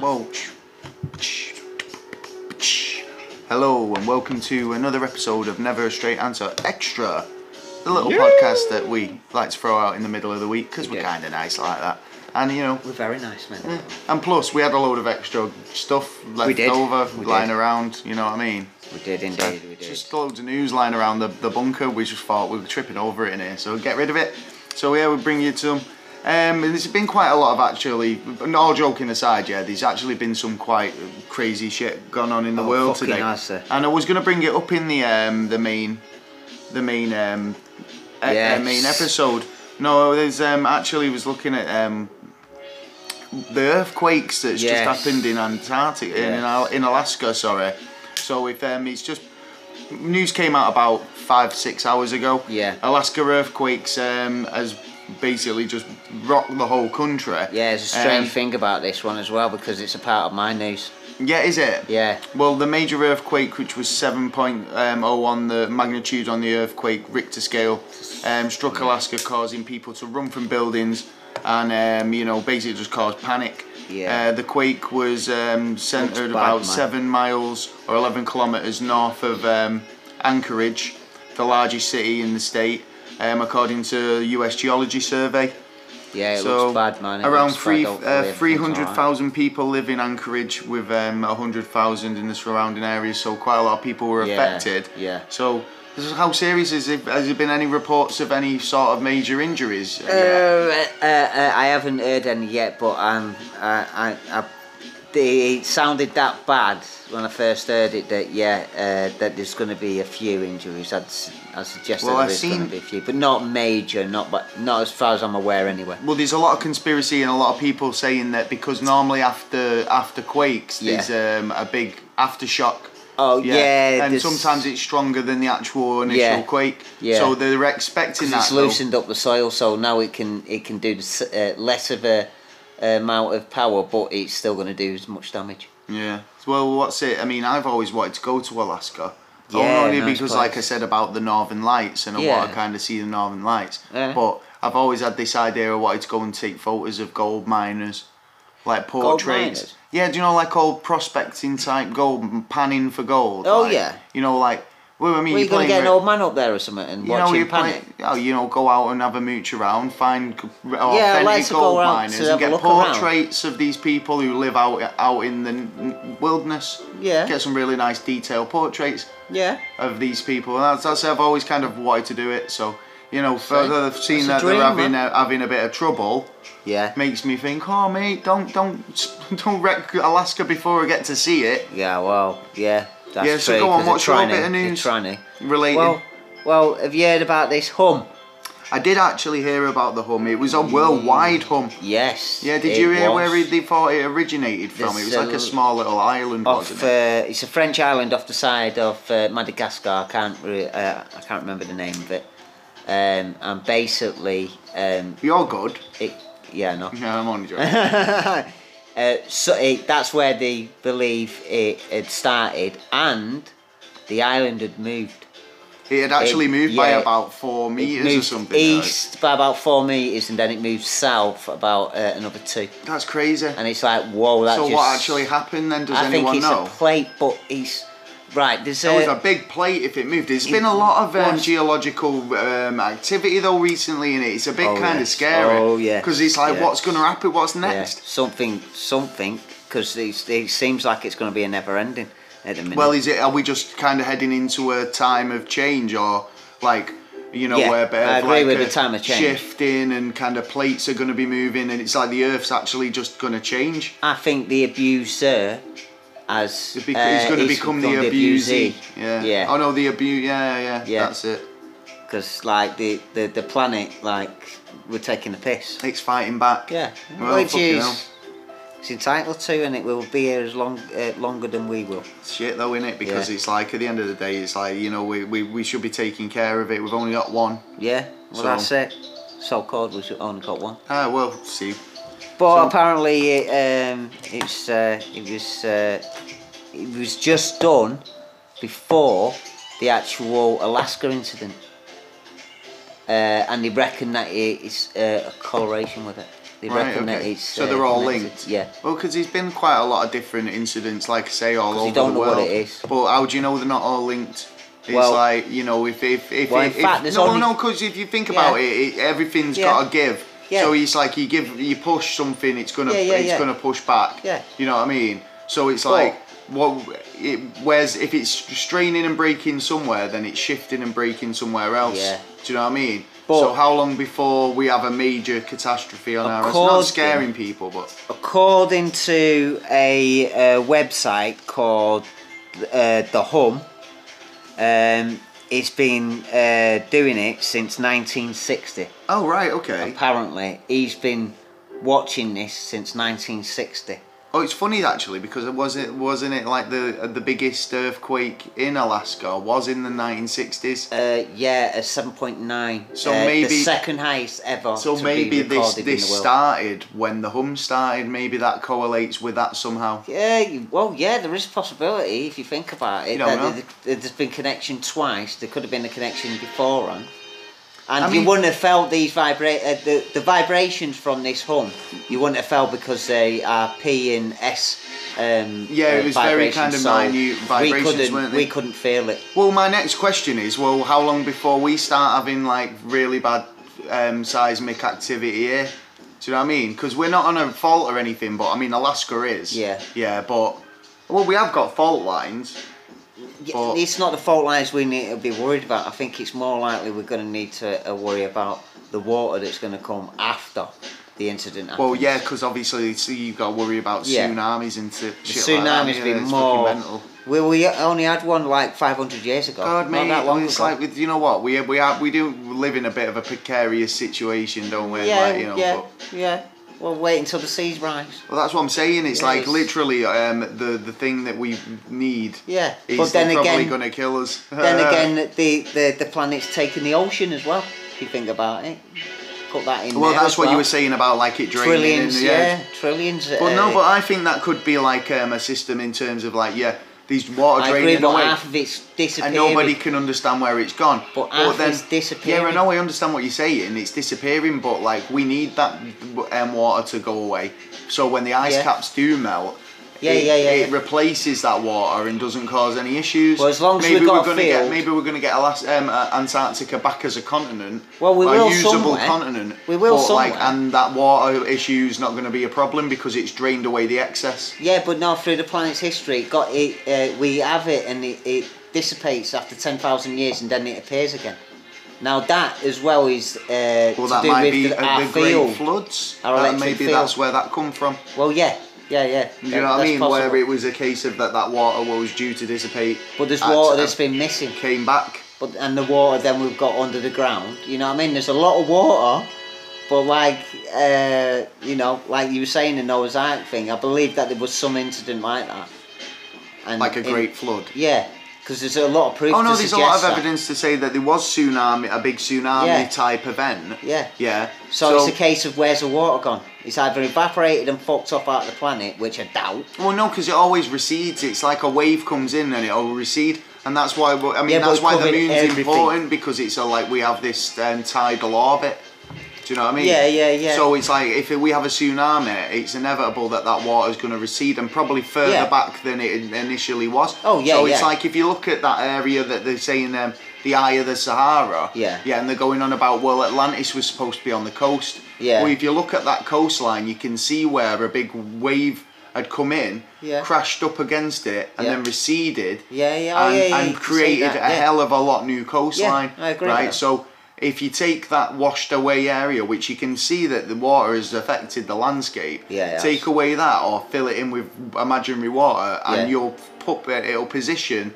Whoa. Hello and welcome to another episode of Never a Straight Answer Extra, the little podcast that we like to throw out in the middle of the week because we're Yeah. kind of nice like that. And you know, We're very nice, man. and plus we had a load of extra stuff left did. over We lying did. around. You know what I mean? We did indeed, we did. Just loads of news lying around the, the bunker. We just thought we were tripping over it in here, so get rid of it. So yeah, we bring you some. Um, and there's been quite a lot of actually, all joking aside, yeah, there's actually been some quite crazy shit going on in the Oh, world today. there. And I was going to bring it up in the um, the main, the main um, e- uh, main episode. No, there's um, actually was looking at um, the earthquakes that's Yes. just happened in Antarctica, in, Yes. Al- in Alaska, sorry. So if um, it's just news came out about five six hours ago. Yeah. Alaska earthquakes um, has basically just rocked the whole country. Yeah, there's a strange Um, thing about this one as well because it's a part of my news. Yeah, is it? Yeah. Well, the major earthquake, which was 7.0 on the magnitude on the earthquake Richter scale, um, struck Alaska, causing people to run from buildings and, um, you know, basically just caused panic. Yeah. Uh, the quake was um, centered bad, about man. seven miles or 11 kilometers north of um, Anchorage, the largest city in the state, um, according to the US Geology Survey. Yeah, it So looks bad, man. It around three, uh, everything's three alright. hundred thousand people live in Anchorage, with um, hundred thousand in the surrounding areas. So quite a lot of people were Yeah, affected. yeah. So, how serious is it? Has there been any reports of any sort of major injuries? Uh, uh, uh, I haven't heard any yet, but um, I, I, I, they, it sounded that bad when I first heard it that yeah, uh, that there's going to be a few injuries. I'd, I suggested Well, there's going to be a few, but not major, not but not as far as I'm aware anyway. Well, there's a lot of conspiracy and a lot of people saying that because normally after after quakes, there's um, a big aftershock. Oh yeah, and sometimes it's stronger than the actual initial Yeah, quake. yeah. So they're expecting that. it's though. loosened up the soil, so now it can it can do uh, less of a amount of power, but it's still going to do as much damage. Yeah. Well, what's it? I mean, I've always wanted to go to Alaska. Yeah, only nice because, like I said about the Northern Lights, and I Yeah. want to kind of see the Northern Lights. Yeah. But I've always had this idea of wanting to go and take photos of gold miners, like portraits. Yeah, do you know, like old prospecting type gold, panning for gold. Oh, like, yeah. You know, like. Well, I mean, Well, you're you gonna get an old man up there or something and you watch know, him you play, oh, you know, go out and have a mooch around, find authentic like to go gold around miners, and get look around. portraits of these people who live out out in the wilderness. Yeah. Get some really nice detailed portraits Yeah. of these people. And that's, that's I've always kind of wanted to do it. So you know, further seeing That's that a they're having a, having a bit of trouble Yeah. makes me think, oh mate, don't don't don't wreck Alaska before I get to see it. Yeah, well, yeah. That's Yeah, so true, go on, what's your bit of news? trying. Related. Well, well, have you heard about this hum? I did actually hear about the hum. It was a worldwide hum. Yes. Yeah, did you hear was. where it- they thought it originated from? There's it was like a a small little island, Off, wasn't uh, it's a French island off the side of uh, Madagascar. I can't, re- uh, I can't remember the name of it. Um, and basically, um, You're good. it, yeah, no. Yeah, I'm only joking. uh, so it, that's where they believe it had started, and the island had moved. It had actually It- moved by about four meters or something. east by about four meters, and then it moved south about uh, another two. That's crazy. And it's like, whoa, that so just. what actually happened then? Does I think anyone it's know? a plate, but it's right. There's That was a, a big plate if it moved. There's It been a lot of um, geological um, activity though recently in it. It's a bit Oh, kind yeah. of scary. Oh, yeah. Because it's like, Yeah. what's going to happen? What's yeah, next? something, something, because it seems like it's going to be a never ending at the minute. Well, is it? Are we just kind of heading into a time of change, or like, you know, Yeah, where a I agree like with the time of change. shifting and kind of plates are going to be moving, and it's like the Earth's actually just going to change. I think the abuser as It uh, he's going to he's become the abusee. abusee. Yeah. Yeah. Oh no, the abuse. Yeah, yeah. Yeah. That's it. because like the, the the planet like we're taking the piss. It's fighting back. Yeah, Well, which is hell. it's entitled to, and it will be here as long uh, longer than we will. shit though in it because Yeah. it's like at the end of the day it's like you know we, we, we should be taking care of it we've only got one Yeah, well So- that's it. So called we should only got one. ah well see But So- apparently it, um, it's uh, it was uh, it was just done before the actual Alaska incident. uh, and they reckon that it's uh, a correlation with it. They Right, reckon that it's. So uh, they're all connected. linked? Yeah. Well, because there's been quite a lot of different incidents, like I say, all over don't the know what world. it is. But how do you know they're not all linked? It's Well- like you know, if if if, Well, if, fact, if no only- no, because if you think Yeah. about it, it everything's Yeah. got to give. Yeah. So it's like you give, you push something, it's gonna Yeah, yeah, it's gonna push back. Yeah. You know what I mean? So it's Well- like. What, it, whereas if it's straining and breaking somewhere, then it's shifting and breaking somewhere else. Yeah. Do you know what I mean? But- so how long before we have a major catastrophe on our? It's not scaring people, but According to a, uh website called uh, The Hum, um, it's been uh, doing it since 1960. oh right, okay. Apparently, he's been watching this since 1960. Oh, it's funny actually because it was it wasn't it like the the biggest earthquake in Alaska was in the 1960s. Uh, yeah, a 7.9. So uh, the maybe- second highest ever. So maybe be this this the started when the hum started. Maybe that correlates with that somehow. Yeah, well, yeah, there is a possibility if you think about it. You don't that know. there- there- There's been connection twice. There could have been a connection before beforehand. And I you wouldn't have felt these vibra- uh, the, the vibrations from this hum. You wouldn't have felt because they are P and S. Um, Yeah, it uh, was very kind of so minute vibrations, we couldn't, weren't they? We couldn't feel it. Well, my next question is, well, how long before we start having like really bad um, seismic activity here? Do you know what I mean? Because we're not on a fault or anything, but I mean Alaska is. Yeah. Yeah, but well, we have got fault lines. But- it's not the fault lines we need to be worried about. I think it's more likely we're going to need to uh, worry about the water that's going to come after the incident. Well, yeah, because obviously, so you've got to worry about Yeah. tsunamis and shit The like that. tsunami's yeah, been more. mental. Well, we only had one like 500 years ago. God, mate, that long it's ago. like with- you know what we we are, we do live in a bit of a precarious situation, don't we? yeah, like, you know, yeah, but- yeah. Well, wait until the seas rise. well, that's what I'm saying. It's like literally um, the the thing that we need. Yeah, is but then probably again, going to kill us. then again, the, the the planet's taking the ocean as well. If you think about it, put that in. well, that's what you were saying about like it draining. Trillions, yeah, trillions. But no, uh, but I think that could be like um, a system in terms of like yeah, these water I agree, but away. half of it's disappearing. and nobody can understand where it's gone. But half is disappearing. Yeah, I know. I understand what you're saying. It's disappearing, but like we need that um, water to go away. So when the ice Yeah. caps do melt, Yeah, it, yeah, yeah, it yeah. replaces that water and doesn't cause any issues. Well, as long as maybe we've got we're a gonna get field- maybe we're going to get Alas- um, uh, Antarctica back as a continent. Well, we a will usable somewhere. continent. We will but, like, somewhere. and that water issue is not going to be a problem because it's drained away the excess. Yeah, but now through the planet's history, it got it. Uh, we have it, and it, it dissipates after ten thousand years, and then it appears again. Now that, as well, is uh, Well, that might be the, the great field. floods. Uh, maybe field. that's where that come from. Well, yeah, yeah, yeah. You that- know what I mean? possible. Where it was a case of that that water was due to dissipate. But there's water uh, that's been missing. came back. But and the water then we've got under the ground. You know what I mean? There's a lot of water, but like uh, you know, like you were saying the Noah's Ark thing, I believe that there was some incident like that. And Like a in- great flood. yeah, because there's a lot of proof. Oh no, to there's a lot of that. evidence to say that there was tsunami, a big tsunami Yeah. type event. Yeah. Yeah. So, it's a case of where's the water gone? It's either evaporated and fucked off out of the planet, which I doubt. Well, no, because it always recedes. It's like a wave comes in and it'll recede, and that's why. I mean, Yeah, that's why the moon's everything. important because it's a, like we have this um, tidal orbit. Do you know what I mean? Yeah, yeah, yeah. So it's like if we have a tsunami, it's inevitable that that water is going to recede and probably further Yeah. back than it initially was. Oh, yeah, So it's like if you look at that area that they're saying um, the eye of the Sahara. Yeah. Yeah, and they're going on about well, Atlantis was supposed to be on the coast. Yeah. Well, if you look at that coastline, you can see where a big wave had come in, Yeah. crashed up against it, and Yeah. then receded. Yeah, yeah, oh, and, yeah, yeah, and created a yeah. hell of a lot new coastline. I agree Right, so if you take that washed away area, which you can see that the water has affected the landscape, Yeah, take away that or fill it in with imaginary water, and Yeah. you'll put it'll position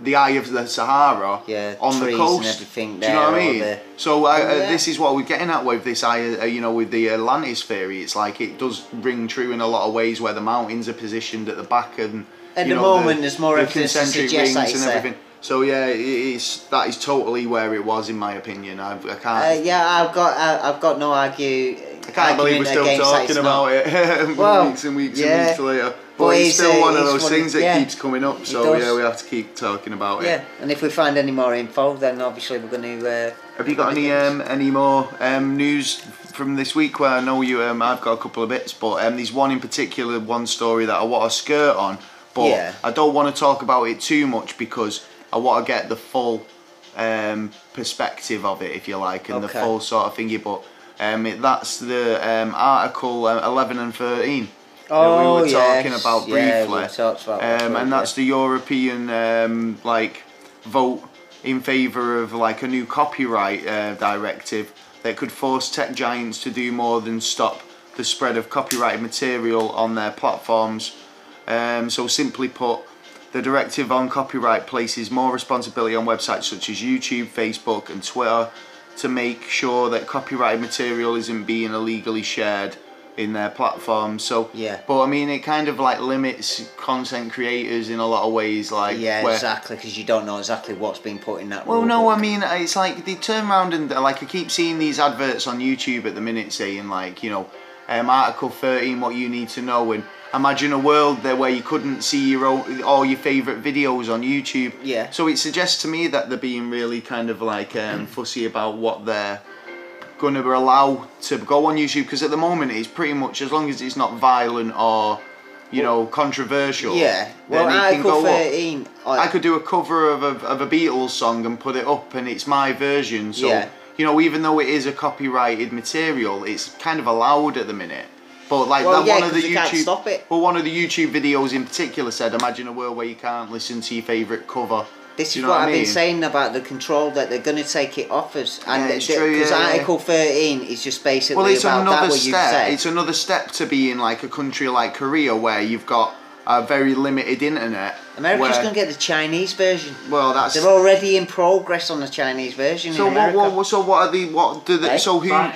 the eye of the Sahara Yeah, on the coast. and everything Do you know what I mean? the- So uh, Oh, uh, yeah. this is what we're getting at with this eye, uh, you know, with the Atlantis theory. It's like it does ring true in a lot of ways where the mountains are positioned at the back and. At the know, moment, there's more the evidence to suggest that rings it's and there. everything. So yeah, it's that is totally where it was in my opinion. I, I can't. Uh, yeah, I've got I, I've got no argue I can't believe we're still talking about it Well, weeks and weeks yeah. and weeks later. But, But it's still uh, one of those things that yeah. keeps coming up. So yeah, we have to keep talking about it. Yeah, and if we find any more info, then obviously we're going to. Uh, Have you got any um, any more um, news from this week? Where I know you, um, I've got a couple of bits, but um, there's one in particular, one story that I want to skirt on, but Yeah. I don't want to talk about it too much because I want to get the full um, perspective of it, if you like, and the full sort of thingy. But um, it, that's the um, article uh, 11 and 13. that Oh, we were talking yes. about Yeah, briefly. we talked about that um, and that's the European um, like vote in favour of like a new copyright uh, directive that could force tech giants to do more than stop the spread of copyrighted material on their platforms. Um, so simply put, the directive on copyright places more responsibility on websites such as YouTube, Facebook, and Twitter to make sure that copyrighted material isn't being illegally shared in their platforms. So, Yeah. But I mean, it kind of like limits content creators in a lot of ways. Like, yeah, where, exactly, because you don't know exactly what's been put in that. well, no, book. I mean, it's like they turn around and like I keep seeing these adverts on YouTube at the minute saying like, you know, um, Article 13, what you need to know, and imagine a world there where you couldn't see your own, all your favourite videos on YouTube. Yeah. So it suggests to me that they're being really kind of like um, fussy about what they're going to allow to go on YouTube because at the moment it's pretty much as long as it's not violent or, you know, controversial. Yeah. Well, then it can Article go up. 13. I could do a cover of a, of a Beatles song and put it up, and it's my version. So, Yeah. you know, even though it is a copyrighted material, it's kind of allowed at the minute. But like Well, that yeah, one of the 'cause you can't YouTube, stop it. well, one of the YouTube videos in particular said, "Imagine a world where you can't listen to your favorite cover." This Do is you know what what I I've been saying about the control that they're going to take it off us, and it's true, because yeah, yeah. Article 13 is just basically Well, it's about that another what you step. said. It's another step to be in like a country like Korea where you've got a very limited internet. America's where- going to get the Chinese version. Well, that's They're already in progress on the Chinese version so. in What, what? So what are the? What do the? Hey? So who? But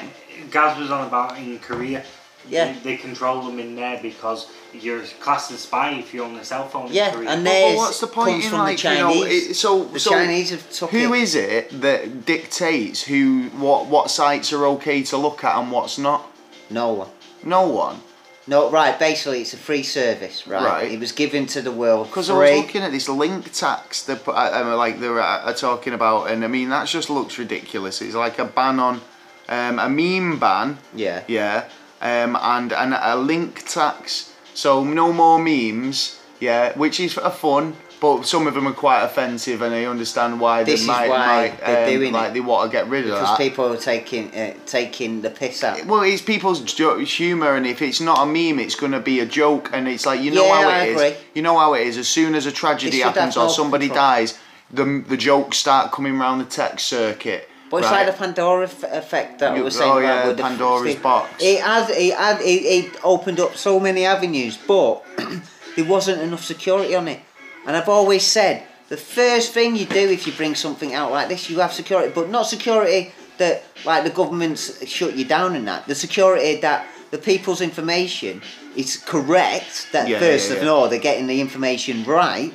Gaz was on about in Korea. Yeah. They, they control them in there because you're classed as spy if you're on a cell phone Yeah, in Korea. and Well, what's the point comes in from the like you know? Chinese. It, so the so Chinese have took who it. is it that dictates who what what sites are okay to look at and what's not? No one. No one. No, right. Basically, it's a free service, right? Right. It was given to the world Because I was free. looking at this link tax that put- I, I, like they are uh, talking about, and I mean that just looks ridiculous. It's like a ban on um, a meme ban. Yeah. Yeah. Um, and and a link tax. So no more memes. Yeah, which is a fun, but some of them are quite offensive, and I understand why This they might, why might they're um, doing like it. they want to get rid of because that. people are taking uh, taking the piss out. Well, it's people's jo- humour, and if it's not a meme, it's going to be a joke, and it's like you know Yeah, how I it is. agree. You know how it is. As soon as a tragedy happens or somebody control. dies, the the jokes start coming around the tech circuit. But it's right? like the Pandora f- effect that I You- was saying oh, about yeah, with the Pandora's thing. box. It had, it had, it, it opened up so many avenues, but there wasn't enough security on it. And I've always said the first thing you do if you bring something out like this, you have security, but not security that like the government's shut you down and that. The security that the people's information is correct. That Yeah, first yeah, of all, they're getting the information right.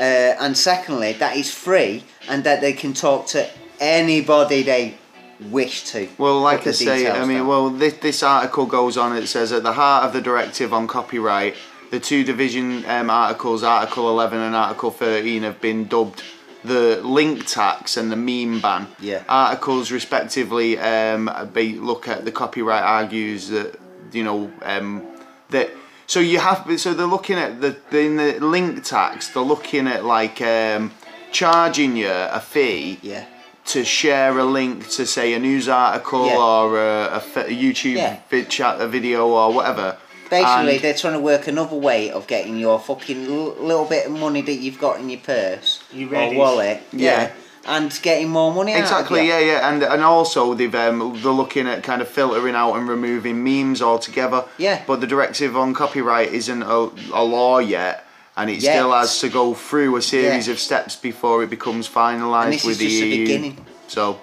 Uh, and secondly, that is free and that they can talk to anybody they wish to. Well, like I say, I mean, down. well, this, this article goes on. It says at the heart of the directive on copyright, the two division um, articles, Article 11 and Article 13, have been dubbed the link tax and the meme ban. Yeah. Articles, respectively, um, be, look at the copyright argues that you know um, that. So you have so they're looking at the in the link tax. They're looking at like um, charging you a fee yeah. To share a link to say a news article Yeah. or a, a a YouTube Yeah. vid chat, a video or whatever. Basically, And- they're trying to work another way of getting your fucking l- little bit of money that you've got in your purse You or wallet, Yeah. and getting more money out Exactly, of yeah, yeah, and and also they've um, they're looking at kind of filtering out and removing memes altogether. Yeah. But the directive on copyright isn't a, a law yet, and it Yet. still has to go through a series Yeah. of steps before it becomes finalised with is the just the EU. beginning. So.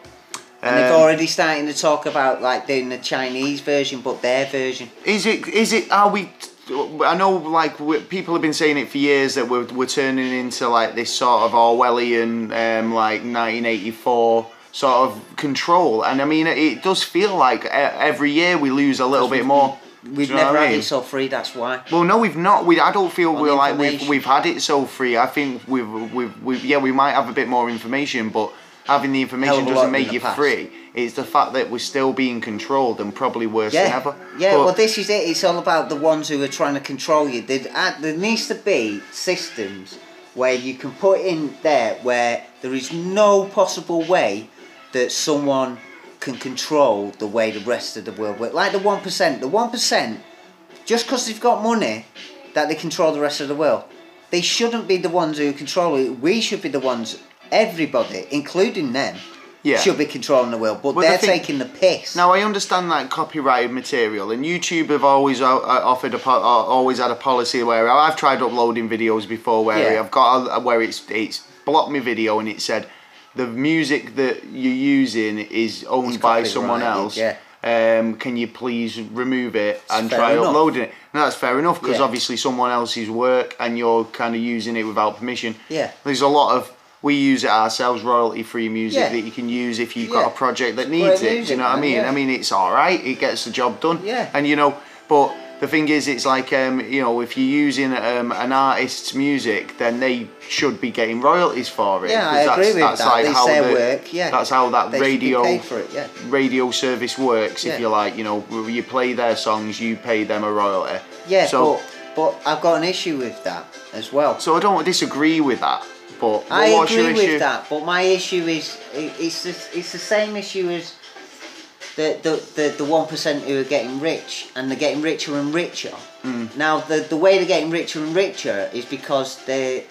And they've um, already starting to talk about like doing the Chinese version, but their version. Is it? Is it? Are we? I know, like people have been saying it for years that we're we're turning into like this sort of Orwellian, um, like 1984 sort of control. And I mean, it does feel like every year we lose a little bit more. We've never what I had mean? it so free. That's why. Well, no, we've not. We I don't feel we're like we've we've had it so free. I think we've we've, we've yeah we might have a bit more information, but having the information of a lot doesn't make you past. free. It's the fact that we're still being controlled and probably worse than ever. yeah. But- well, this is it. It's all about the ones who are trying to control you. There, uh, there needs to be systems where you can put in there where there is no possible way that someone can control the way the rest of the world works. Like the one percent. The one percent, just because they've got money, that they control the rest of the world. They shouldn't be the ones who control it. We should be the ones. Everybody, including them, Yeah. should be controlling the world. But Well, they're thing- taking the piss. Now I understand that copyrighted material, and YouTube have always uh, uh, offered a uh, always had a policy where I've tried uploading videos before where Yeah. I've got a, where it's it's blocked my video and it said the music that you're using is owned by someone copyrighted, else. yeah. Um, can you please remove it and try enough. uploading it? And that's fair enough because Yeah. obviously someone else's work and you're kind of using it without permission. Yeah. There's a lot of we use it ourselves, royalty free music Yeah. that you can use if you've Yeah. got a project that needs it. Do music, you know what I mean? I mean, it's all right. It gets the job done. Yeah. And you know, but the thing is, it's like um, you know, if you're using um, an artist's music, then they should be getting royalties for it. Yeah, I that's, agree with that's that. Like It's their the, work, yeah. That's how that They radio it, yeah. radio service works. Yeah. If you like, you know, you play their songs, you pay them a royalty. Yeah, So, but but I've got an issue with that as well. so I don't disagree with that. But I what's your agree with that, but my issue is it's the, it's the same issue as the the the one percent who are getting rich and they're getting richer and richer. Mm. Now the the way they're getting richer and richer is because they're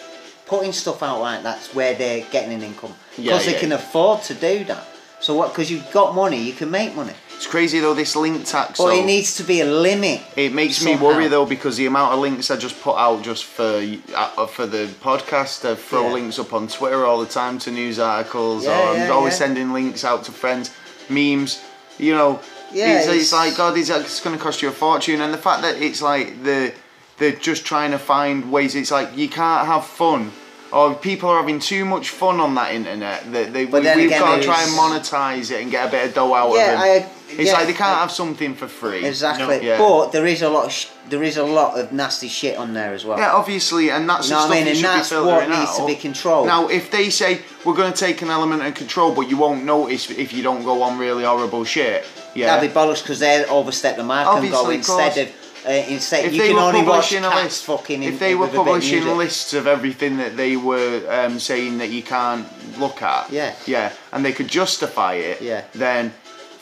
putting stuff out like that's where they're getting an income Yeah, because they yeah. can afford to do that. So what? Because you've got money, you can make money, It's crazy though. This link tax. but though, it needs to be a limit. It makes me worry though because the amount of links I just put out just for uh, for the podcast, I throw Yeah. links up on Twitter all the time to news articles, Yeah, or I'm yeah, always yeah. sending links out to friends, memes. You know, Yeah, it's, it's it's- like God, it's, it's going to cost you a fortune, and the fact that it's like the they're just trying to find ways. It's like you can't have fun. Or people are having too much fun on that internet. That they, But we, we've got to try and monetize it and get a bit of dough out Yeah, of it. It's yeah, like they can't I- have something for free. Exactly, Yeah. but there is a lot of sh- there is a lot of nasty shit on there as well. Yeah, obviously, and that's You the know what stuff I mean? And that's what needs to out. be controlled. Now, if they say we're going to take an element of control, but you won't notice if you don't go on really horrible shit, yeah. That'd be bollocks because they overstep the mark and go Obviously, of instead of uh, instead if you they can were only watch publishing a list, fucking in, if they were with a bit of publishing lists of everything that they were um, saying that you can't look at, Yeah. yeah, and they could justify it, Yeah. then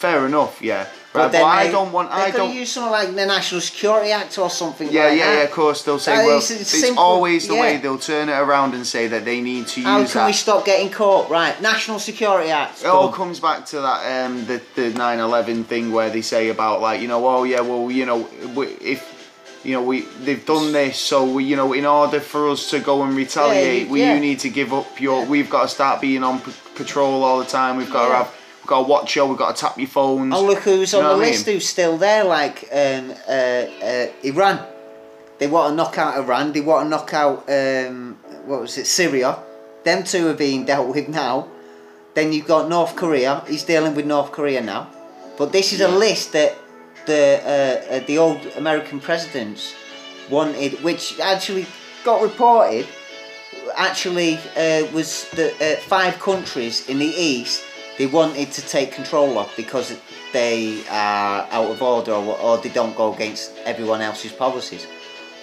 fair enough, yeah. But Right, but, then I they- don't want. I don't. use something like the National Security Act or something. Yeah, like yeah, that. yeah. Of course, they'll say, That well, it's, it's always the way they'll turn it around and say that they need to How use can that. we stop getting caught? Right, National Security Act. It all comes back to that um, the the 9/11 thing where they say about like you know oh yeah well you know we, if you know we they've done this so we, you know in order for us to go and retaliate Yeah, we yeah. you need to give up your Yeah. we've got to start being on p- patrol all the time we've got to have we've got to watch you we've got to tap your phones Oh look who's You on the list mean? who's still there, like um, uh, uh, Iran. They want to knock out Iran. They want to knock out um, what was it, Syria. Them two are being dealt with now. Then you've got North Korea. He's dealing with North Korea now. But this is a list that the uh, uh, the old American presidents wanted, which actually got reported. Actually, uh, was the uh, five countries in the east they wanted to take control of because they are out of order or, or they don't go against everyone else's policies.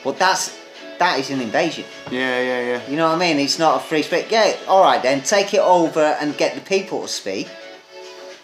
But that's that is an invasion. yeah yeah yeah You know what I mean? It's not a free speech. Yeah, all right then, take it over and get the people to speak,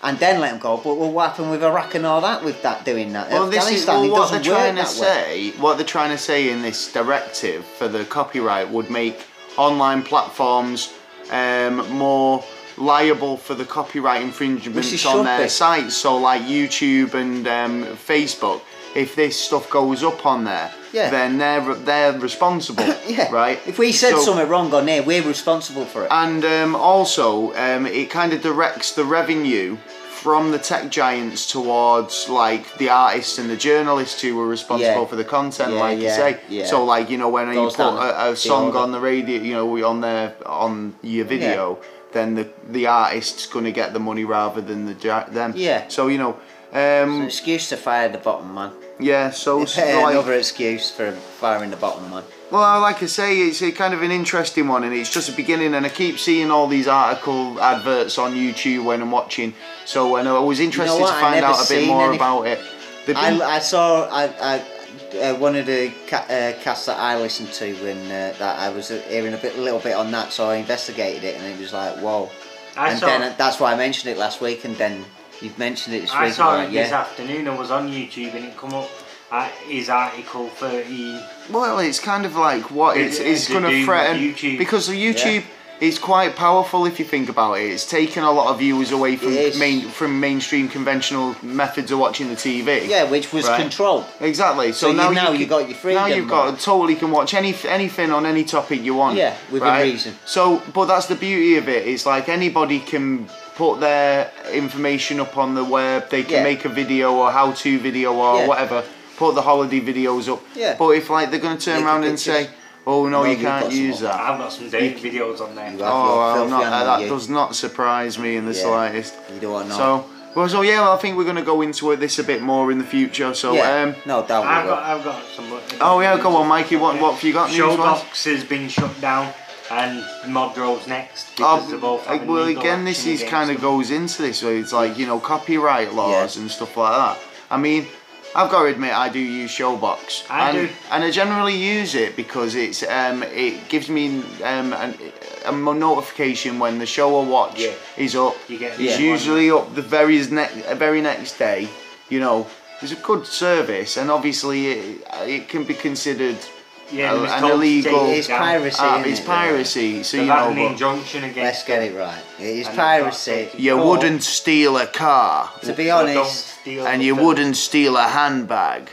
and then let them go. But well, what happened with Iraq and all that? With that doing that, Well, this is Afghanistan, well, what they're trying to that way. say. What they're trying to say in this directive for the copyright would make online platforms um, more liable for the copyright infringements on their be. sites. So, like YouTube and um, Facebook, if this stuff goes up on there, Yeah. then they're they're responsible, Yeah, right? If we said So- something wrong on there, we're responsible for it. and um, also, um, it kind of directs the revenue from the tech giants towards like the artists and the journalists who were responsible Yeah. for the content, Yeah, like you say. yeah. So, like you know, when you put a, a song on the radio, you know, on there on your video, then the the artist's going to get the money rather than the them. Yeah. So you know, An um, excuse to fire the bottom man. yeah. So s- like, Another excuse for firing the bottom man. well, like I say, it's a kind of an interesting one, and it's just a beginning. And I keep seeing all these article adverts on YouTube when I'm watching. So and I was interested what? to find out a bit more about it. Been- I, I saw I, I uh, one of the ca- uh, casts that I listened to when uh, that I was hearing a bit, little bit on that, so I investigated it, and it was like, whoa. I and saw, then that's why I mentioned it last week, and then you've mentioned it this I week. saw I'm it like, this yeah. afternoon. I was on YouTube and it come up at his article 30 Well, it's kind of like what It- it's, it's going to threaten YouTube. because the YouTube is quite powerful if you think about it. It's taken a lot of viewers away from main from mainstream conventional methods of watching the TV. Yeah, which was Right. controlled. Exactly. So, So you- now now you, you got your freedom Now you've got totally can watch any anything on any topic you want. Yeah, within right? reason. So, but that's the beauty of it. It's like anybody can put their information up on the web. They can Yeah. make a video or how-to video or Yeah. whatever. Put the holiday videos up. Yeah. But if like they're going to turn Make around and say. "Oh no, No, you can't use that." I've got some dating videos on there. Oh, your I'm not, animal, that does not surprise me in the Yeah. slightest. You don't want to know. So, well, so yeah, well, I think we're going to go into it this a bit more in the future. So, yeah, um, no doubt I've we will. got, I've got some. oh yeah, go on, Mikey. What, what have you got? news-wise? Showbox has been shut down and Mobdro's next because they're both Oh, well, again, this is kind of goes into this. So it's like you know copyright laws Yeah. and stuff like that. I mean, I've got to admit, I do use Showbox, I and do. and I generally use it because it's um it gives me um an, a notification when the show I watch Yeah. is up. You get it's yeah. usually up the very next very next day. You know, it's a good service, and obviously it, it can be considered yeah, a- an illegal- It's piracy. ah, isn't it's it? piracy. So They've you had know, an but injunction against Let's get it right. It is piracy. they've got to you wouldn't steal a car. To be honest, and you wouldn't steal a handbag.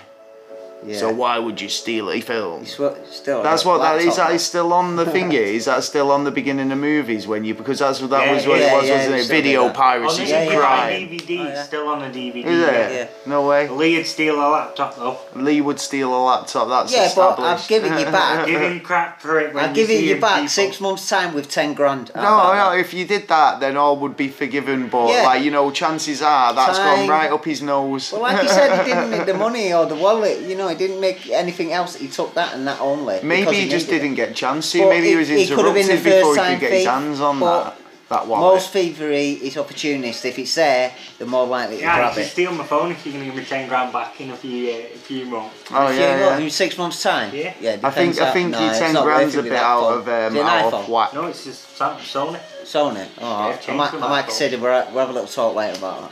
Yeah. So why would you steal a film? It's what- still That's what that is. laptop, That is still on the thingy. Is that still on the beginning of movies when you because that's what that Yeah, was what yeah, it was, yeah, wasn't it? Video piracy is a yeah. crime. DVD, Oh, yeah. still on a DVD. Is it? Yeah. No way. Lee'd steal a laptop though. Lee would steal a laptop. That's Yeah, but. I've given you back. Give him crap for it when I'll give you see you back people. six months' time with ten grand. No, no. that? If you did that, then all would be forgiven. But Yeah. like you know, chances are that's gone right up his nose. Well, like you said, he didn't need the money or the wallet. You know, he didn't make anything else. He took that and that only. Maybe because he just didn't get a chance to. Maybe he it- was it could have interrupted the before he could get his hands on but that. That wallet. Most thievery is opportunist. If it's there, the more likely to Yeah, grab just it. steal my phone if you're going to give me 10 grand back in a few, uh, a few months. Oh If yeah, got yeah. in six months' time. Yeah. yeah. I think depends I think no, your ten not grand's a bit out of um, Is it an out of whack. No, it's just Sam- Sony. Sony. Oh, Yeah, I change might, I might consider we'll we'll have a little talk later about that.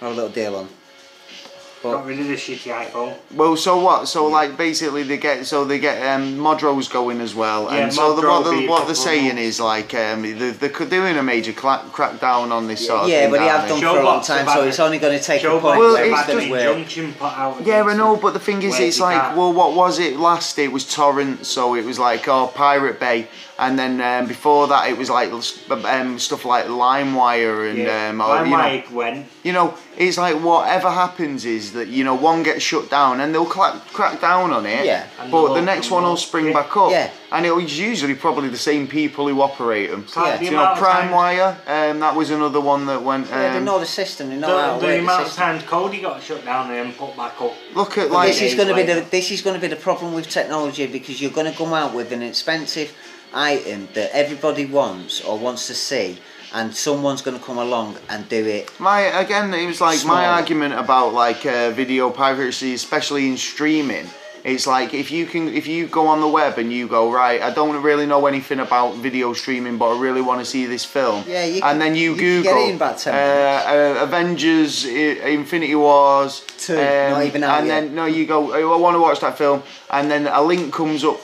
We'll have a little deal on. Got But rid of the shitty iPhone. Well, so what? So like basically they get so they get um, Mobdro's going as well, Yeah, and so the, what, the, what they're saying months. is like um, they're, they're doing a major cla- crackdown on this sort of yeah, thing. but he aren't have they? done for a long time, so it's only going to take a Showbox point Well, where have it's it's had to put out Yeah, I against know, but the thing is, it's like, can't- well, what was it last? It was Torrent, so it was like, oh, Pirate Bay, and then um, before that, it was like um, stuff like LimeWire and, yeah. um, or, you know, went. you know, it's like whatever happens is that you know one gets shut down and they'll crack, crack down on it. Yeah. But they'll the next open one will spring Yeah. back up. Yeah. And it was usually probably the same people who operate them. like Yeah. the You know, Prime Wire, um, that was another one that went. Um, Yeah, they know the system. They know how The, to the work amount the of times Kodi got shut down and then put back up. look at like this is going to be the this is going to be the problem with technology because you're going to come out with an expensive item that everybody wants or wants to see, and someone's going to come along and do it. My again, it was like my argument about like uh, video piracy, especially in streaming. It's like if you can, if you go on the web and you go right, I don't really know anything about video streaming, but I really want to see this film. Yeah, you and can- then you, you Google get it in about 10 uh, uh, Avengers, I- Infinity Wars, um, Two, not even out and yet. then no, you go, I want to watch that film, and then a link comes up.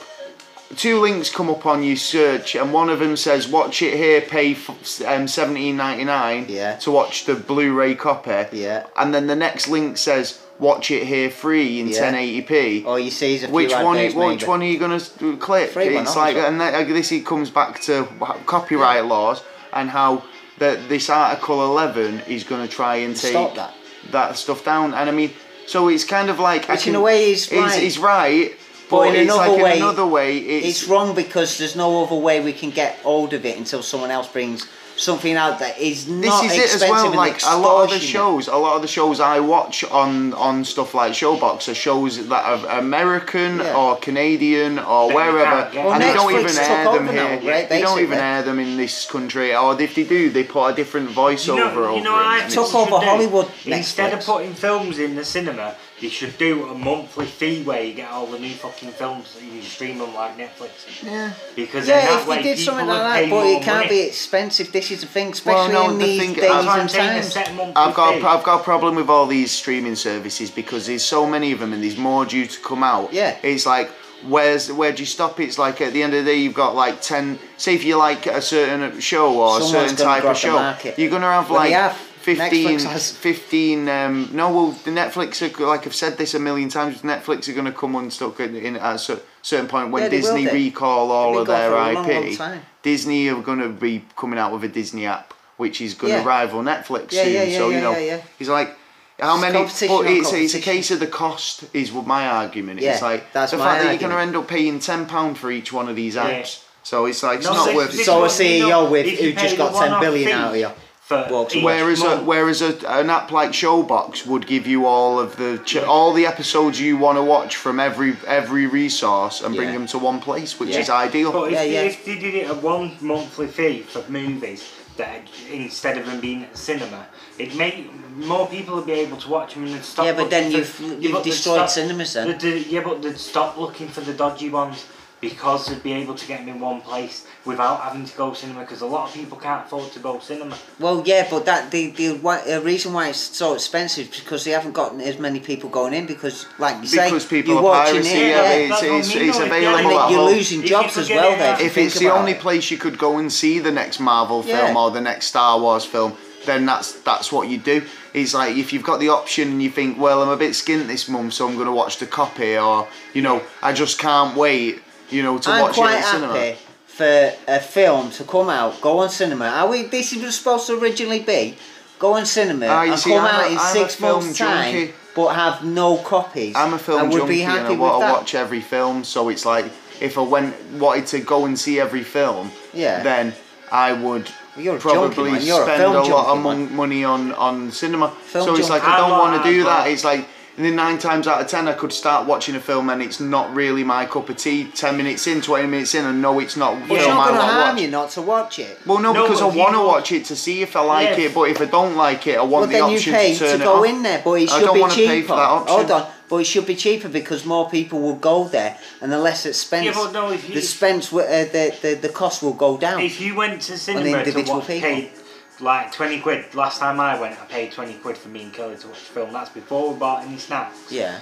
Two links come up on your search, and one of them says, "Watch it here, pay f- um, seventeen ninety nine Yeah. to watch the Blu-ray copy." Yeah. And then the next link says, "Watch it here free in Yeah. 1080p." Or you see, a few Which one? adverts Which maybe. one are you gonna s- click? Free one, it's like, obviously. and then, uh, this it comes back to wh- copyright laws and how that this Article 11 is gonna try and take Stop that. that stuff down. And I mean, so it's kind of like I Which in can- a way is it's, right. it's right, but, But in another like way, in another way, it's, It's wrong because there's no other way we can get hold of it until someone else brings something out that is not this is it as expensive well. Like a lot of the shows, a lot of the shows I watch on on stuff like Showbox are shows that are American Yeah. or Canadian or That you wherever, can't get. Well, and they don't even air them here. now, right, they don't even air them in this country, or if they do, they put a different voiceover You know, over you know what I it. Took over should do? Hollywood, Instead of putting films in the cinema, they should do a monthly fee where you get all the new fucking films that you stream on like Netflix. Yeah. Because then Yeah, that if way they did something like that, but it can't money. be expensive. This is the thing, Well, especially no, in the these thing- days I've- That's why I'm and times. I've got fee. I've got a problem with all these streaming services because there's so many of them and there's more due to come out. Yeah. It's like where's where do you stop? It's like at the end of the day you've got like ten. Say if you like a certain show or a certain type of show, you're gonna have Well, like they have. 15, Netflix has. 15 um, no well the Netflix are, like I've said this a million times Netflix are going to come unstuck in, in at a certain point when Yeah, they will Disney do. recall all They've of been their going for a long, IP long time. Disney are going to be coming out with a Disney app which is going to Yeah. rival Netflix Yeah, soon yeah, yeah, so yeah, you know yeah, yeah. he's like how It's many competition but on it's, it's a competition. case of the cost is what my argument Yeah, it's like that's the my fact that you're going to argument. end up paying 10 pound for each one of these Yeah. apps so it's like it's No, not this- worth it So a is what you CEO with who just got the 10 one-off billion fee out of you. For Walks each. Whereas a, whereas a, an app like Showbox would give you all of the ch- all the episodes you want to watch from every every resource and bring Yeah. them to one place, which Yeah. is ideal. But if, Yeah, they, yeah. if they did it a one monthly fee for movies, that instead of them being at cinema, it'd make more people would be able to watch them and stop. Yeah, but then looking you've- for, you've yeah, but they'd destroyed stop- cinemas then. they'd yeah, but they'd stop looking for the dodgy ones because they'd be able to get them in one place without having to go cinema. Because a lot of people can't afford to go cinema. Well, yeah, but that the the why, reason why it's so expensive is because they haven't got as many people going in because, like you say, Because people you're are watching piracy, it, yeah, yeah, it's, that's what I it's, mean, it's available and you're- at you're home. losing If you jobs as well. it There, out- If it's the only it. place you could go and see the next Marvel Yeah. film or the next Star Wars film, then that's that's what you do. It's like if you've got the option and you think, well, I'm a bit skint this month, so I'm going to watch the copy, or you know, I just can't wait, you know, to I'm watch quite it at cinema. happy for a film to come out, go on cinema. Are we? This was supposed to originally be go on cinema Ah, and see, come I'm a- out in I'm six film months' time, junkie. but have no copies. I'm a film I would junkie be happy and I want to watch every film. So it's like if I went wanted to go and see every film, Yeah. then I would you're a probably junkie, man. You're a spend film a lot of mon- man. money on on cinema. Film so it's like I don't want to do that. It's like. And then nine times out of ten, I could start watching a film and it's not really my cup of tea. Ten minutes in, twenty minutes in, and no, it's not a It's not I going to want to harm watch. you not to watch it. Well, no, No, because I want to watch it to see if I like Yeah. it. But if I don't like it, I want Well, the then you option pay to to, turn it go off. in there, but it I should don't be wanna cheaper. pay for that option. Hold on, but it should be cheaper because more people will go there, and the less expense, Yeah, but no, if you- the expense, uh, the, the the cost will go down. If you went to cinema to individual watch, people. paid like 20 quid, last time I went, I paid 20 quid for me and Kelly to watch a film. That's before we bought any snacks. yeah,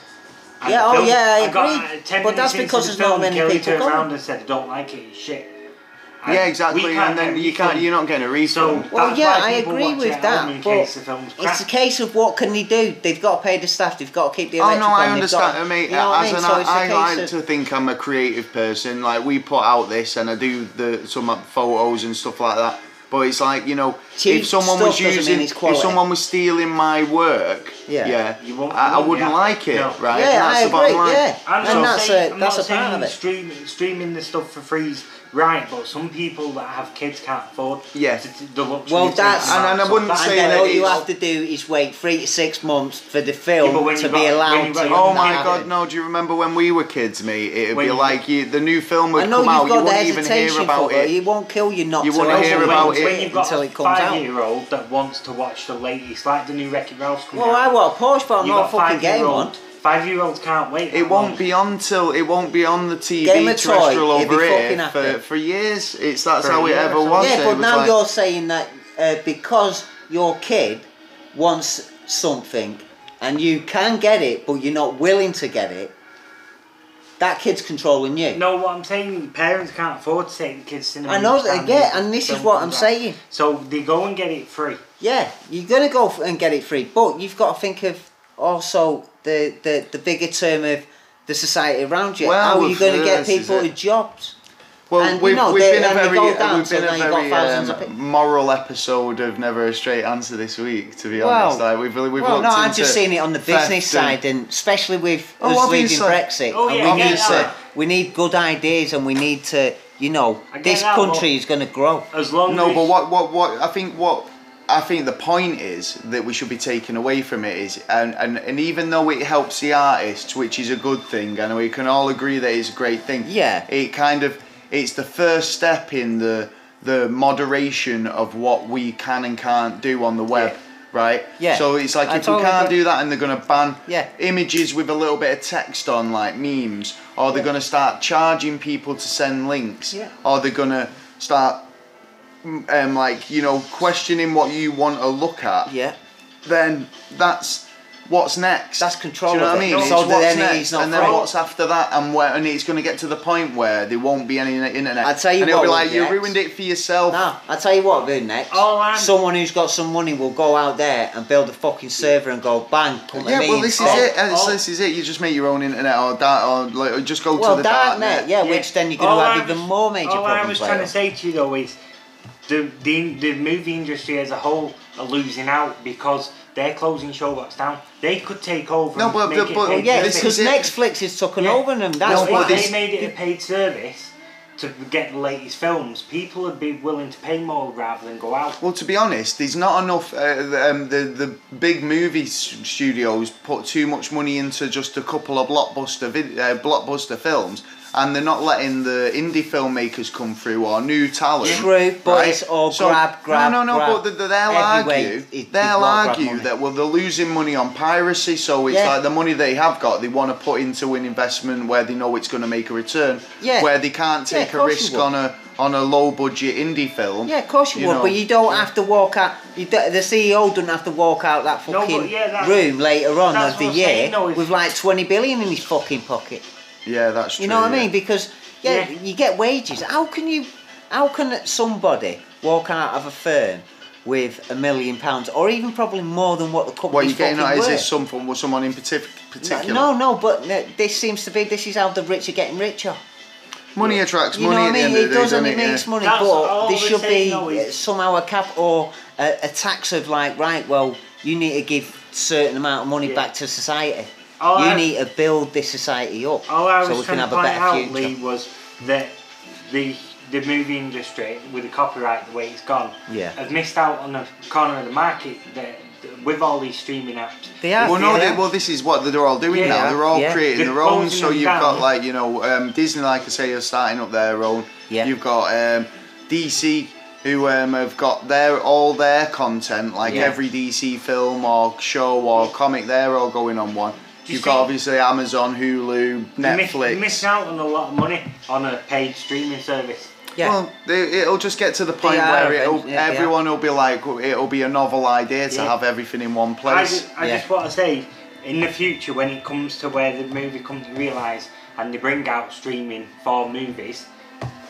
And Yeah, oh, film- yeah, I got, agree. uh, But that's because the there's not film, many Kelly people turned going. around and said, I don't like it, it's shit. And Yeah, we exactly. can't And then you can't. You're not getting a So. Well, yeah, I agree with that, but case the it's a case of what can they do? They've got to pay the staff. They've got to keep the Oh electric no. I they've understand, got, mate. You know what I As mean? an, So it's a I like case to think I'm a creative person. Like we put out this, and I do the some photos and stuff like that. But it's like you know, Cheap if someone was using, if someone was stealing my work, Yeah. yeah, You won't- I, I wouldn't get- like it, no. right? Yeah, that's I agree, yeah. I'm And not that's saying, a- I'm that's a part of it. Streaming, streaming the stuff for free is right, but some people that have kids can't afford Yeah. to, to, the luxury Well, that's- And- and I wouldn't that's- say and then that all you have to do is wait three to six months for the film but when to you've be got- allowed to. Oh my Yeah. god, no! Do you remember when we were kids, mate? It'd When be like you, the new film would come out, you've got the wouldn't even hear about it. it. It won't kill you not You to wouldn't hear about when, it you've got until a it comes out. five-year-old that wants to watch the latest, like the new Wreck-It Ralph's coming Well, out. I want a Porsche, but I'm not got fucking getting five-year-old- one. Five-year-olds can't wait. that It won't long. be on till it won't be on the TV Game of terrestrial it'd over here for, for years. It's that's For how a it ever something. was. Yeah, but was now like- you're saying that uh, because your kid wants something and you can get it, but you're not willing to get it, that kid's controlling you. No, what I'm saying, parents can't afford to take the kids to cinema. I know that, time yeah, and this is what I'm comes saying. So they go and get it free. Yeah, you're gonna go and get it free, but you've got to think of also the the, the bigger term of the society around you. Well, How are you going to get people it. to jobs? Well, And, we've, know, we've they- been a and they very, go we've been a now you've got very thousands of um, moral episode of Never a Straight Answer this week. To be Well, honest, like we've we've well, no, I'm just seeing it on the business and- side, and especially with Oh, us leaving. Brexit. Oh, yeah, we yeah, need yeah. to, we need good ideas, and we need to you know, I this country but- is going to grow. As long No, as but what, what, what I think what I think the point is that we should be taking away from it is, and, and, and even though it helps the artists, which is a good thing, and we can all agree that it's a great thing. Yeah. It kind of it's the first step in the the moderation of what we can and can't do on the web. Yeah. Right. Yeah. So it's like I if we can't agree. do that, and they're gonna ban Yeah. images with a little bit of text on, like memes, or they're gonna start charging people to send links, Yeah. or they're gonna start um, like you know questioning what you want to look at, Yeah. then that's what's next. That's control Do you know what I mean? It's So what's then next, he's not and then free. what's after that, and where, and it's going to get to the point where there won't be any internet. I'll tell you and it'll be like you next. ruined it for yourself. No, I tell you what, then next. Oh, I'm- Someone who's got some money will go out there and build a fucking server and go bang, come Yeah, well, this is instead. it. Oh. This is it. You just make your own internet, or da- or like, just go Well, to the darknet, darknet. yeah, which then you're going All to I have even more major all I problems. was trying to say to you though is the, the the movie industry as a whole are losing out because they're closing Showbox down. They could take over. No, and but- make but- it but paid Yeah, This because is it. Netflix has taken Yeah. over them. That's No, why. they made it a paid service to get the latest films, people would be willing to pay more rather than go out. Well, to be honest, there's not enough. Uh, the, um, the the big movie studios put too much money into just a couple of blockbuster vid- uh, blockbuster films, and they're not letting the indie filmmakers come through or new talent. True, but right? it's all grab, grab, No, no, no. grab. But th- th- they'll argue. is- is they'll argue that well, they're losing money on piracy, so it's Yeah. like the money they have got, they want to put into an investment where they know it's going to make a return. Yeah. Where they can't take of a risk on a on a low budget indie film. Yeah, of course you, You would, know, but you don't have to walk out. You do, the CEO doesn't have to walk out that No, fucking yeah, room later on of the I'm year saying, though, is- with like twenty billion in his fucking pocket. Yeah, that's true. You know what I mean? Because yeah, Yeah. you get wages. How can you? How can somebody walk out of a firm with a million pounds, or even probably more than what the company's What you getting fucking at? Is worth? this some from someone in particular? No, no, but this seems to be. This is how the rich are getting richer. Money attracts You money know what I mean? It does and doesn't it it? makes Yeah. money, That's but all there should be though, is- somehow a cap or a, a tax of like, right, well, you need to give certain amount of money Yeah. back to society. All you I- need to build this society up All I was so we can have a better future. Lee, was that the the movie industry, with the copyright the way it's gone, Yeah. have missed out on a corner of the market that, with all these streaming apps. They have. Well, no, yeah. they, well, this is what they're all doing Yeah. now. They're all Yeah. creating They're their own. So you've down. got like you know um, Disney, like I say, are starting up their own. Yeah. You've got um, DC who um, have got their all their content, like Yeah. every DC film or show or comic. They're all going on one. Do you You've got obviously Amazon, Hulu, They miss- Netflix. They missing out on a lot of money on a paid streaming service. yeah. Well, they, it'll just get to the point are where it'll, yeah, everyone will be like, it'll be a novel idea to Yeah. have everything in one place. just, I Yeah. just want to say, in the future, when it comes to where the movie comes to realise and they bring out streaming for movies,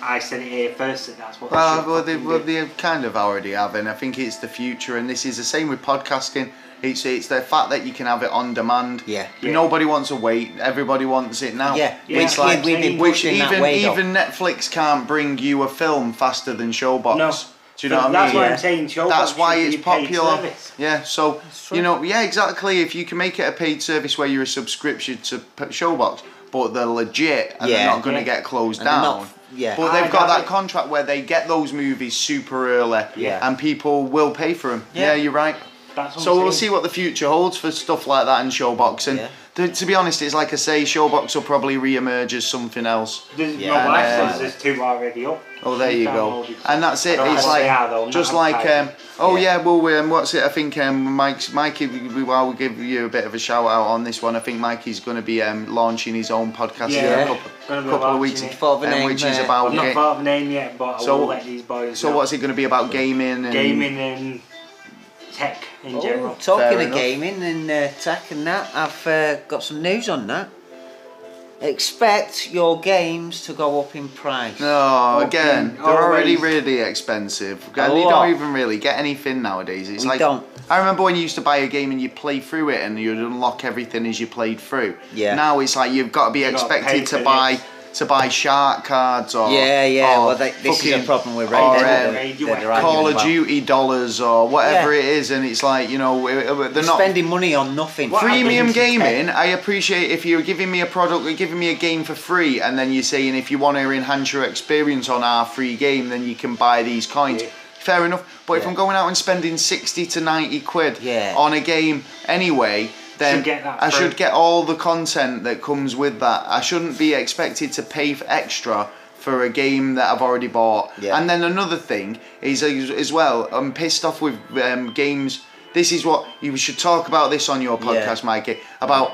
I said it here first that that's what they Well, well, they, fucking well, they kind of already have, and I think it's the future, and this is the same with podcasting. It's it's the fact that you can have it on demand. Yeah. Yeah. Nobody wants to wait. Everybody wants it now. Yeah, Yeah. It's which like we've been which pushing that even way, though. even Netflix can't bring you a film faster than Showbox. No. Do you know But what I mean? that's mean? why I'm saying Showbox That's why should be it's a paid popular. service. Yeah, so you know, yeah, exactly. If you can make it a paid service where you're a subscription to Showbox, but they're legit and Yeah. they're not going to Yeah. get closed And down. not- yeah. But they've got that it. contract where they get those movies super early, Yeah. and people will pay for them. Yeah. Yeah, you're right. That's So we'll see what the future holds for stuff like that in Showbox. And Yeah. to, to be honest, it's like I say, Showbox will probably re-emerge as something else. There's Yeah, no and, wife uh, says there's two already up. Oh, there you go. And that's it. It's like are, just like um, oh Yeah. yeah, well um, what's it? I think um, Mike's Mikey. Well, we'll give you a bit of a shout out on this one. I think Mikey's going to be um, launching his own podcast Yeah. in a couple, couple of weeks, it. Of um, name, which is about I've not ga- thought of name yet, but I So- will let these boys So know. what's it going to be about gaming and Gaming and tech in Oh, general. talking Fair of enough. gaming and uh, tech and that, I've uh, got some news on that. Expect your games to go up in price. No, Okay, again, they're always. already really expensive. And you don't even really get anything nowadays. It's We like don't. I remember when you used to buy a game and you play through it and you'd unlock everything as you played through. Yeah. Now it's like you've got to be You've got to pay expected to buy it. To buy shark cards or Yeah, yeah. or Well, they, this is a problem with or, Raid. um, they're- Radio that they're Call Call of about. Duty dollars or whatever Yeah. it is, and it's like you know they're They're not spending money on nothing. What Premium happens- gaming, I appreciate if you're giving me a product, you're giving me a game for free, and then you're saying if you want to enhance your experience on our free game, then you can buy these coins. Yeah. Fair enough. But if I'm going out and spending 60 to 90 quid Yeah. on a game anyway, then Should get that I free. should get all the content that comes with that. I shouldn't be expected to pay for extra for a game that I've already bought. Yeah. And then another thing is as as well, I'm pissed off with um, games. This is what you should talk about this on your Yeah. podcast, Mikey, about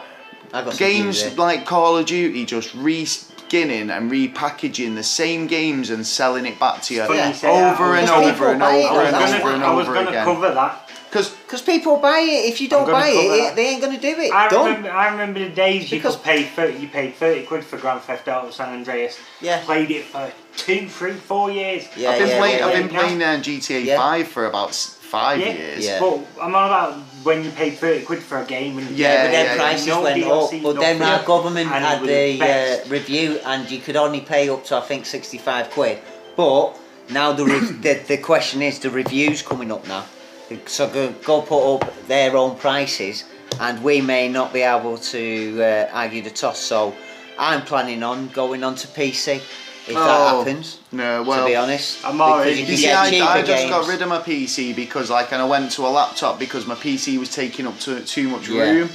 I got some games like Call of Duty just reskinning and repackaging the same games and selling it back to you Funny Yeah. you say that. over and I was Because over and buy it, over and over and I was over gonna again. cover that. Because Because people buy it. If you don't buy cover it, they ain't gonna do it. I Done. remember, I remember the days Because- people paid 30, you paid 30 quid for Grand Theft Auto San Andreas. Yeah. Played it for two, three, four years. Yeah, I've been yeah, playing, yeah, I've yeah. been playing uh, GTA Yeah. 5 for about five Yeah. years. Yeah. But I'm on about when you paid 30 quid for a game and Yeah, but then yeah, prices no went DLC, up. But then our government And had the uh, review, and you could only pay up to I think sixty-five quid. But now the, re- the the question is the reviews coming up now, so go, go put up their own prices, and we may not be able to uh, argue the toss. So I'm planning on going on to PC if Oh, that happens. No, well, to be honest, I'm because already- you You see, I, I just games. got rid of my PC because, like, and I went to a laptop because my PC was taking up too, too much room.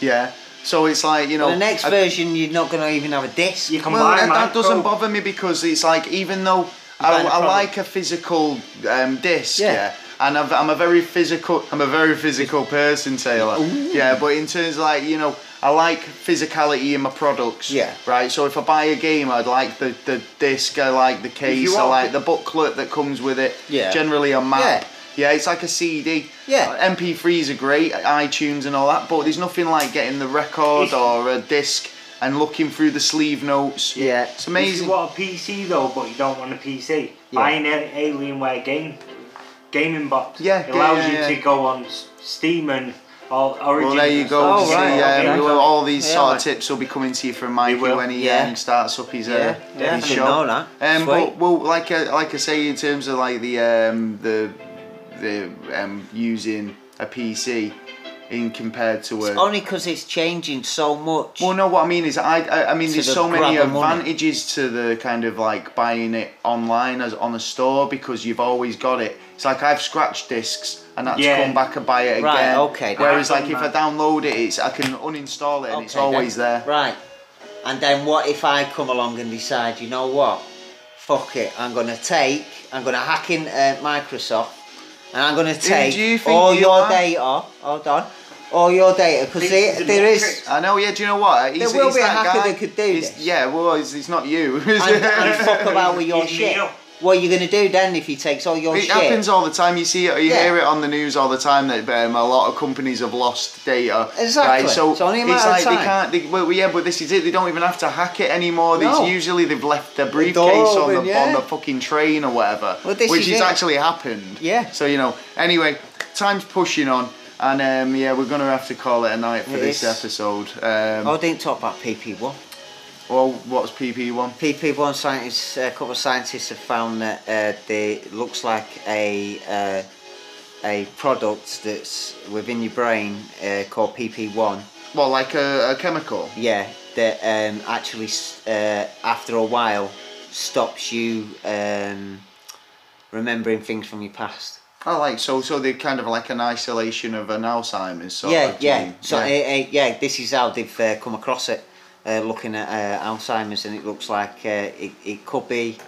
Yeah. So it's like you know. the next I- version, you're not going to even have a disc. You can well, buy that, that micro. doesn't bother me because it's like even though I, buying a I product. like a physical um, disc, Yeah. yeah, and I've, I'm a very physical, I'm a very physical person, Taylor. Yeah, but in terms of like you know, I like physicality in my products. Yeah. Right. So if I buy a game, I'd like the the disc, I like the case, I like the booklet that comes with it. Yeah. Generally a map. Yeah. Yeah, it's like a CD. Yeah. Uh, MP3s are great, iTunes and all that, but there's nothing like getting the record or a disc and looking through the sleeve notes. Yeah. It's If you amazing. want a PC though, but you don't want a PC, Yeah. buy an Alienware game gaming box. Yeah, it yeah, allows yeah, you to go on Steam and all Origin. Well, there you go. stuff. Oh, See, right, yeah, okay. well, all these Yeah, sort right. of tips will be coming to you from Mikey will. when he Yeah. um, starts up his, uh, Yeah, yeah, his I didn't know that. Um, but well, like I, like I say, in terms of like the um, the the um, using a PC in compared to a Only because it's changing so much. Well, no, what I mean is, I, I, I mean, there's the so many grab of money. advantages to the kind of like buying it online as on a store because you've always got it. It's like I've scratched discs and had Yeah. to come back and buy it Right, again. okay, Whereas, like, if done I download it, it's I can uninstall it and it's Okay, then. always there. Right. And then what if I come along and decide, you know what? Fuck it. I'm going to take, I'm going to hack in uh, Microsoft and I'm going to take do you all you your are? data. Hold on. All your data. Because This is there a I know, yeah. Do you know what? He's, will he's be a that hacker guy. that could do He's- this. Yeah, well, it's, it's not you. And, and fuck about with your It's shit. Neil. What are you going to do then if he takes all your It shit? happens all the time. You see it, you Yeah. hear it on the news all the time that um, a lot of companies have lost data. Exactly. Right? So It's only a it's matter of like they can't. They, well, yeah, but this is it. They don't even have to hack it anymore. No. usually they've left their briefcase door on the yeah. on the fucking train or whatever, Well, this which is has actually happened. Yeah. So you know. Anyway, time's pushing on. And um, yeah, we're gonna have to call it a night for It this is. episode. Um, Oh, I didn't talk about PP1. Well, what's PP one? PP1 scientists, a couple of scientists have found that uh, they looks like a uh, a product that's within your brain uh, called PP1. Well, like a, a chemical. Yeah, that um, actually uh, after a while stops you um, remembering things from your past. Oh, like so. So they're kind of like an isolation of an Alzheimer's. Sort yeah, of yeah. So yeah. uh, uh, yeah, this is how they've uh, come across it, uh, looking at uh, Alzheimer's, and it looks like uh, it, it could be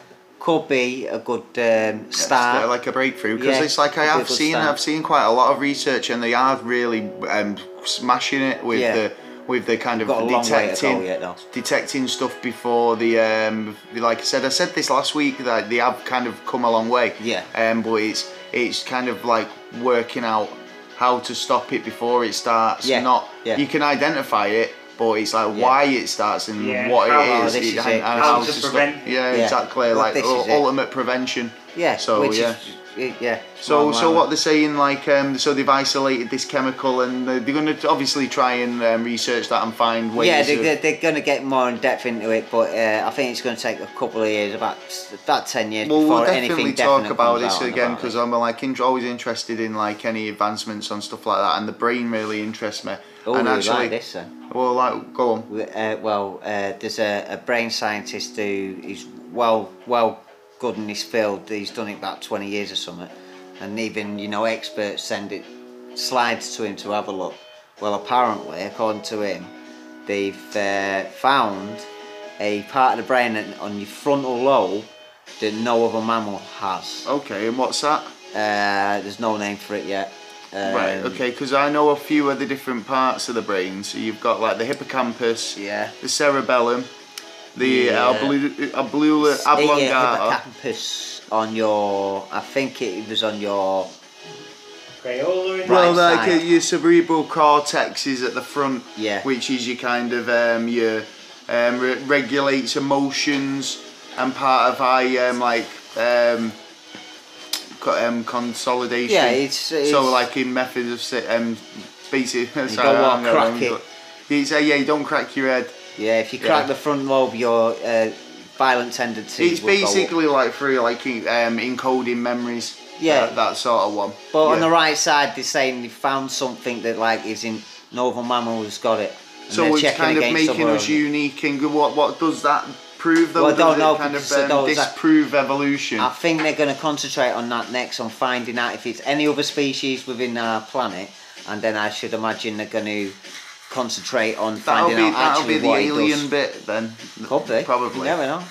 could be a good um, start. like a breakthrough because Yeah, it's like I it'd be a have seen start. I've seen quite a lot of research and they are really um, smashing it with Yeah. the with the kind of Got a long way to go detecting yet, detecting stuff before the um, like I said I said this last week that they have kind of come a long way Yeah. um, but it's it's kind of like working out how to stop it before it starts Yeah, not yeah. you can identify it but it's like Yeah. why it starts and Yeah, what how- it is, this is and, and How how to to stop yeah, Yeah. exactly Well, like ultimate prevention. Yeah, so which yeah. is it- yeah. So, so what they're saying, like, um, so they've isolated this chemical, and they're going to obviously try and um, research that and find ways. Yeah, they're, they're going to get more in depth into it, but uh, I think it's going to take a couple of years, about about ten years Well, before we'll anything definitely definite talk about this again because. I'm like in, always interested in like any advancements on stuff like that, and the brain really interests me. Oh, and actually, like this then. well, like, go on. Uh, well, uh, there's a, a brain scientist who is well well good in this field. He's done it about 20 years or something, and even you know experts send it slides to him to have a look. Well, apparently, according to him, they've uh, found a part of the brain on your frontal lobe that no other mammal has. Okay, and what's that? Uh, there's no name for it yet. Um, right. Okay, because I know a few of the different parts of the brain. So you've got like the hippocampus, Yeah. the cerebellum, the Yeah. oblu- oblula oblongata. hippocampus on your, I think it was on your Crayola Well, Right like uh, your cerebral cortex is at the front, Yeah. which is your kind of um, your um, re- regulates emotions and part of I um, like um, co- um, consolidation. Yeah, it's- it's- so like in methods of um, basic. sorry, don't I'm to going crack it. but It's, uh, yeah, you don't crack your head. Yeah, if you crack Yeah. the front lobe, your uh, violent tendencies. It's will go up. basically like through like um, encoding memories. Yeah. that, that sort of one. But on the right side, they're saying they found something that like is in no mammals got it. And So it's kind of making us unique. And what what does that prove though? Well, I don't know, kind of um, don't- that- disprove evolution? I think they're going to concentrate on that next, on finding out if it's any other species within our planet, and then I should imagine they're going to concentrate on that'll finding be out that'll actually be the what alien does. bit then. Could be. Probably. You never know.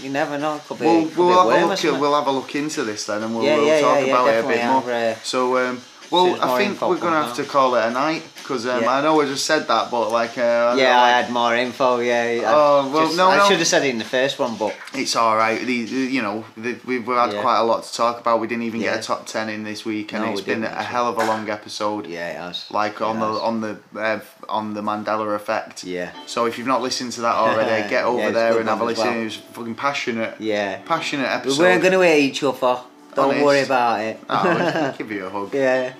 You never know. Could be. We'll, we'll have worm a look. We'll have a look into this then, and we'll, Yeah, we'll yeah, talk yeah, about it a bit more. I'll, uh, so, um, well, I think we're gonna have to call it a night because um, Yeah. I know I just said that, but like, uh, Yeah, I like, had more info. Yeah. I Oh, well, just- no, I no. should have said it in the first one, but it's all right. The, the- you know, the, we've, had Yeah. quite a lot to talk about. We didn't even get a top ten in this week, and No, it's been a actually. hell of a long episode. yeah, it has. Like on It the on the uh, on the Mandela effect. Yeah. So if you've not listened to that already, get over Yeah, there and have a listen. well. It was fucking passionate. Yeah. Passionate We episode. weren't going to hit each other. Don't Honest. worry about it. Oh, I'll give you a hug. yeah.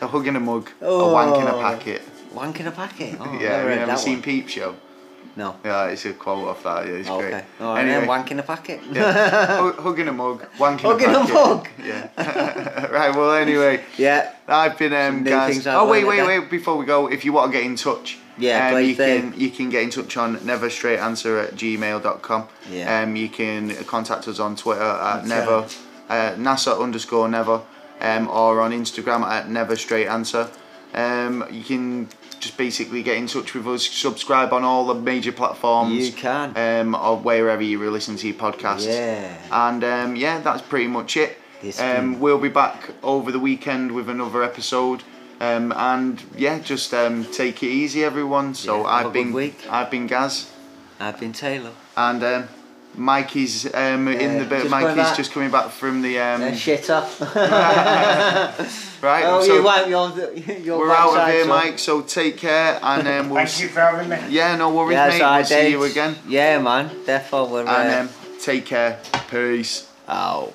A hug in a mug. Oh. A wank in a packet. Wank in a packet. Oh, yeah, have never you that seen one. Peep Show? No. Yeah, it's a quote off that. Yeah, it's Okay. great. All right, anyway, then, wank in a packet. yeah. hug, hug in a mug. Wank in Hug a in a mug. Yeah. right. Well, anyway. yeah. I've been um, guys. Oh wait, wait, wait! Before we go, if you want to get in touch, Yeah, um, you do. can you can get in touch on never straight answer at gmail.com. Yeah. Um, you can contact us on Twitter at That's never right. Uh, NASA underscore never, um, or on Instagram at never straight answer. Um, you can just basically get in touch with us. Subscribe on all the major platforms. You can. Um, or wherever you listen to your podcast. Yeah. And um, yeah, that's pretty much it. Um, we'll be back over the weekend with another episode. Um, and yeah, just um, take it easy, everyone. So Yeah, I've been week. I've been Gaz, I've been Taylor. and um, Mikey's um, in the bit. just coming Mikey's back. just coming back from the um, Uh, shit off. right. oh, so you wipe your, your we're out of here, so- Mike. So take care, and um, we'll. Thank you for having me. Yeah, no worries, Yeah, mate. so We'll see you again. Yeah, man. Therefore, we're uh, And um, take care. Peace. out.